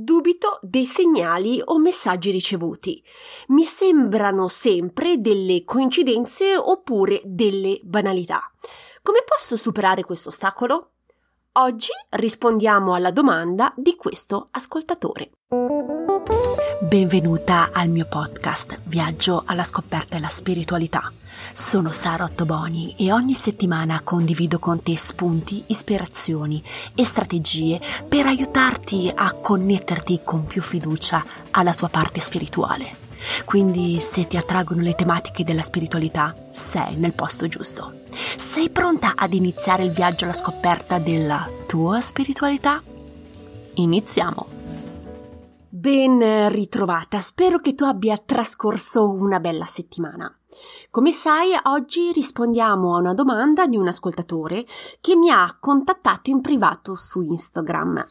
Dubito dei segnali o messaggi ricevuti. Mi sembrano sempre delle coincidenze oppure delle banalità. Come posso superare questo ostacolo? Oggi rispondiamo alla domanda di questo ascoltatore. Benvenuta al mio podcast Viaggio alla scoperta della spiritualità. Sono Sara Ottoboni e ogni settimana condivido con te spunti, ispirazioni e strategie per aiutarti a connetterti con più fiducia alla tua parte spirituale. Quindi se ti attraggono le tematiche della spiritualità, sei nel posto giusto. Sei pronta ad iniziare il viaggio alla scoperta della tua spiritualità? Iniziamo! Ben ritrovata, spero che tu abbia trascorso una bella settimana. Come sai, oggi rispondiamo a una domanda di un ascoltatore che mi ha contattato in privato su Instagram.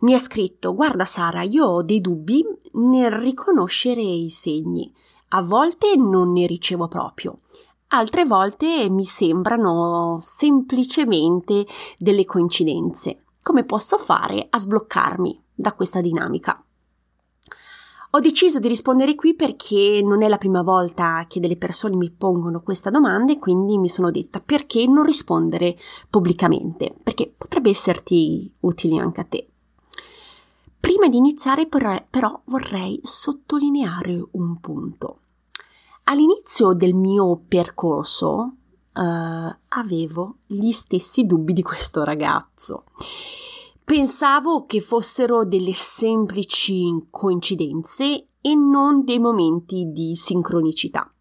Mi ha scritto: Guarda, Sara, io ho dei dubbi nel riconoscere i segni. A volte non ne ricevo proprio. Altre volte mi sembrano semplicemente delle coincidenze. Come posso fare a sbloccarmi da questa dinamica? Ho deciso di rispondere qui perché non è la prima volta che delle persone mi pongono questa domanda e quindi mi sono detta perché non rispondere pubblicamente, perché potrebbe esserti utile anche a te. Prima di iniziare però vorrei sottolineare un punto. All'inizio del mio percorso uh, avevo gli stessi dubbi di questo ragazzo Pensavo che fossero delle semplici coincidenze e non dei momenti di sincronicità.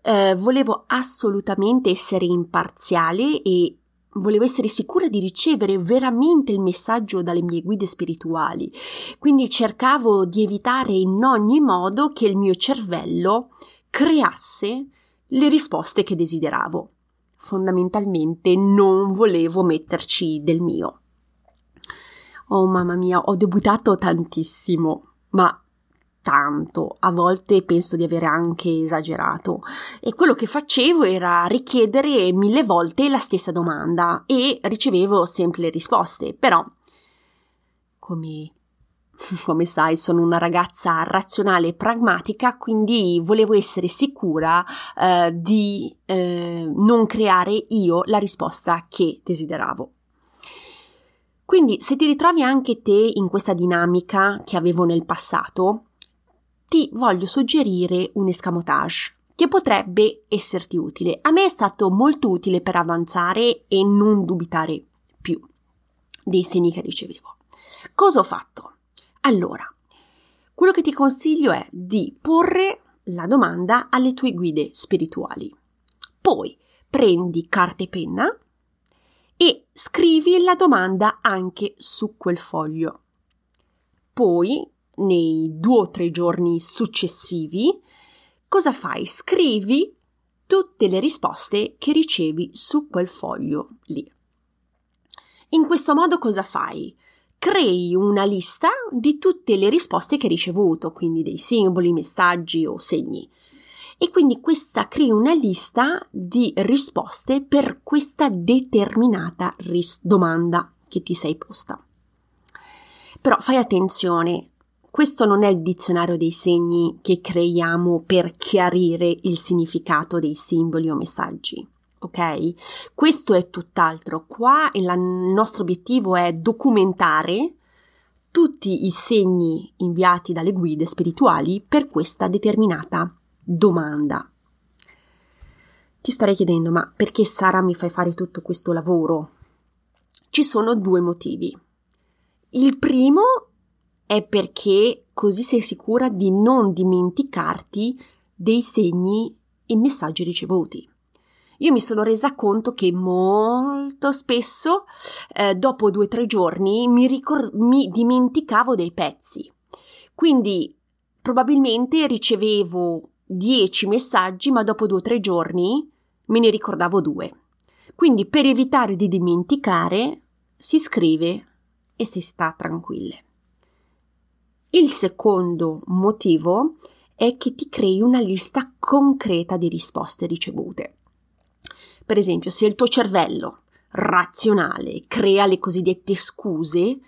Eh, volevo assolutamente essere imparziale e volevo essere sicura di ricevere veramente il messaggio dalle mie guide spirituali, quindi cercavo di evitare in ogni modo che il mio cervello creasse le risposte che desideravo. Fondamentalmente non volevo metterci del mio. Oh mamma mia, ho debuttato tantissimo, ma tanto, a volte penso di avere anche esagerato. E quello che facevo era richiedere mille volte la stessa domanda e ricevevo sempre le risposte, però come come sai, sono una ragazza razionale e pragmatica, quindi volevo essere sicura eh, di eh, non creare io la risposta che desideravo. Quindi se ti ritrovi anche te in questa dinamica che avevo nel passato, ti voglio suggerire un escamotage che potrebbe esserti utile. A me è stato molto utile per avanzare e non dubitare più dei segni che ricevevo. Cosa ho fatto? Allora, quello che ti consiglio è di porre la domanda alle tue guide spirituali. Poi prendi carta e penna e scrivi la domanda anche su quel foglio. Poi, nei due o tre giorni successivi, cosa fai? Scrivi tutte le risposte che ricevi su quel foglio lì. In questo modo cosa fai? Crei una lista di tutte le risposte che hai ricevuto, quindi dei simboli, messaggi o segni e quindi questa crea una lista di risposte per questa determinata ris- domanda che ti sei posta. Però fai attenzione, questo non è il dizionario dei segni che creiamo per chiarire il significato dei simboli o messaggi. Ok? Questo è tutt'altro. Qua il nostro obiettivo è documentare tutti i segni inviati dalle guide spirituali per questa determinata domanda. Ti starei chiedendo, ma perché Sara mi fai fare tutto questo lavoro? Ci sono due motivi. Il primo è perché così sei sicura di non dimenticarti dei segni e messaggi ricevuti. Io mi sono resa conto che molto spesso, eh, dopo due o tre giorni, mi, ricor- mi dimenticavo dei pezzi. Quindi probabilmente ricevevo 10 messaggi, ma dopo due o tre giorni me ne ricordavo due. Quindi per evitare di dimenticare si scrive e si sta tranquille. Il secondo motivo è che ti crei una lista concreta di risposte ricevute. Per esempio, se il tuo cervello razionale crea le cosiddette scuse,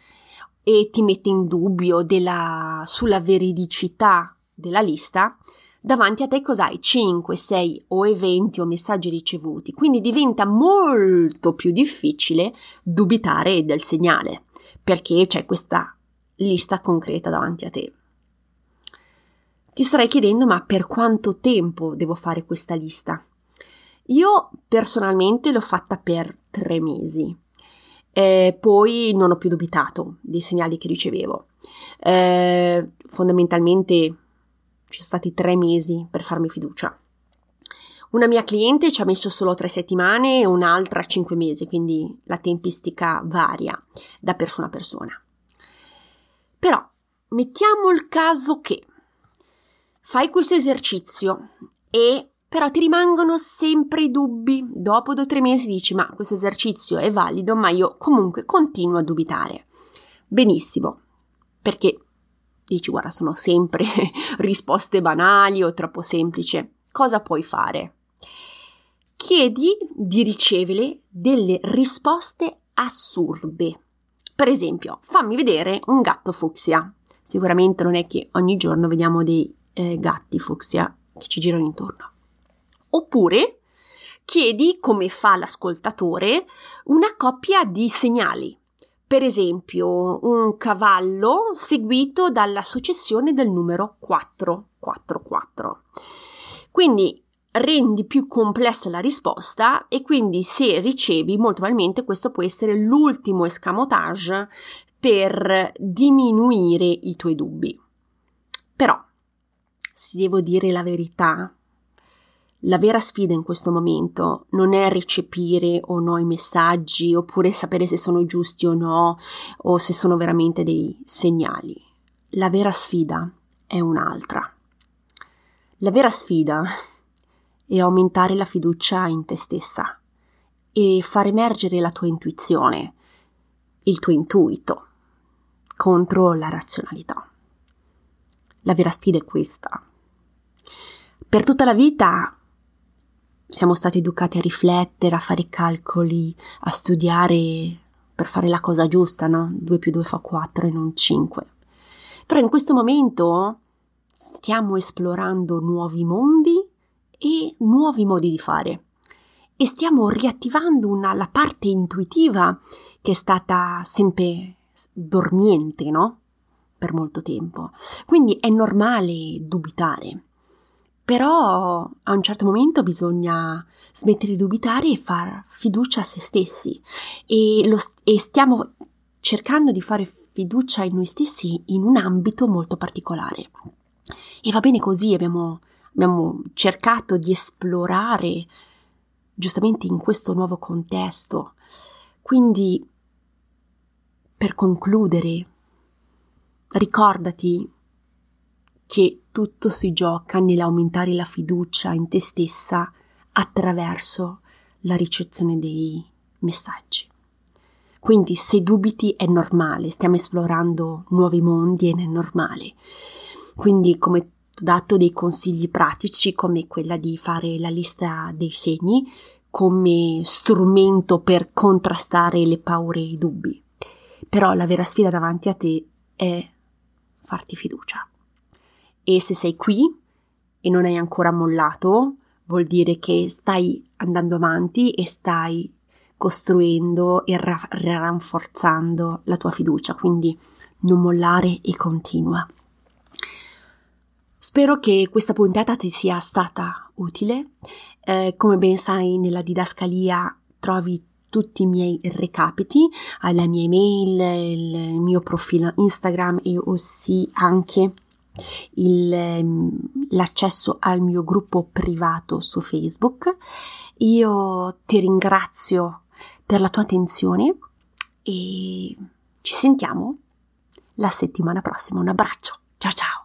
e ti mette in dubbio della, sulla veridicità della lista, davanti a te cos'hai? 5, 6 o eventi o messaggi ricevuti, quindi diventa molto più difficile dubitare del segnale, perché c'è questa lista concreta davanti a te. Ti starei chiedendo ma per quanto tempo devo fare questa lista? Io personalmente l'ho fatta per tre mesi. Eh, poi non ho più dubitato dei segnali che ricevevo. Eh, fondamentalmente ci sono stati tre mesi per farmi fiducia. Una mia cliente ci ha messo solo tre settimane e un'altra cinque mesi, quindi la tempistica varia da persona a persona. Però mettiamo il caso che fai questo esercizio e però ti rimangono sempre i dubbi. Dopo due o tre mesi dici ma questo esercizio è valido, ma io comunque continuo a dubitare. Benissimo, perché dici guarda sono sempre risposte banali o troppo semplici. Cosa puoi fare? Chiedi di ricevere delle risposte assurde. Per esempio, fammi vedere un gatto fucsia. Sicuramente non è che ogni giorno vediamo dei eh, gatti fucsia che ci girano intorno. Oppure chiedi, come fa l'ascoltatore, una coppia di segnali. Per esempio, un cavallo seguito dalla successione del numero 444. Quindi rendi più complessa la risposta e quindi se ricevi molto probabilmente questo può essere l'ultimo escamotage per diminuire i tuoi dubbi. Però, se devo dire la verità, la vera sfida in questo momento non è recepire o no i messaggi oppure sapere se sono giusti o no o se sono veramente dei segnali. La vera sfida è un'altra. La vera sfida è aumentare la fiducia in te stessa e far emergere la tua intuizione, il tuo intuito, contro la razionalità. La vera sfida è questa. Per tutta la vita siamo stati educati a riflettere, a fare calcoli, a studiare per fare la cosa giusta, no? 2 più 2 fa 4 e non 5. Però in questo momento stiamo esplorando nuovi mondi e nuovi modi di fare e stiamo riattivando una, la parte intuitiva che è stata sempre dormiente, no? Per molto tempo. Quindi è normale dubitare. Però a un certo momento bisogna smettere di dubitare e far fiducia a se stessi e, lo, e stiamo cercando di fare fiducia in noi stessi in un ambito molto particolare. E va bene così, abbiamo, abbiamo cercato di esplorare giustamente in questo nuovo contesto. Quindi, per concludere, ricordati che tutto si gioca nell'aumentare la fiducia in te stessa attraverso la ricezione dei messaggi. Quindi se dubiti è normale, stiamo esplorando nuovi mondi ed è normale. Quindi come ho dato dei consigli pratici come quella di fare la lista dei segni come strumento per contrastare le paure e i dubbi. Però la vera sfida davanti a te è farti fiducia. E se sei qui e non hai ancora mollato, vuol dire che stai andando avanti e stai costruendo e ra- rafforzando la tua fiducia, quindi non mollare e continua. Spero che questa puntata ti sia stata utile. Eh, come ben sai, nella didascalia trovi tutti i miei recapiti, la mia email, il mio profilo Instagram e aussi anche il, ehm, l'accesso al mio gruppo privato su Facebook. Io ti ringrazio per la tua attenzione e ci sentiamo la settimana prossima. Un abbraccio. Ciao ciao.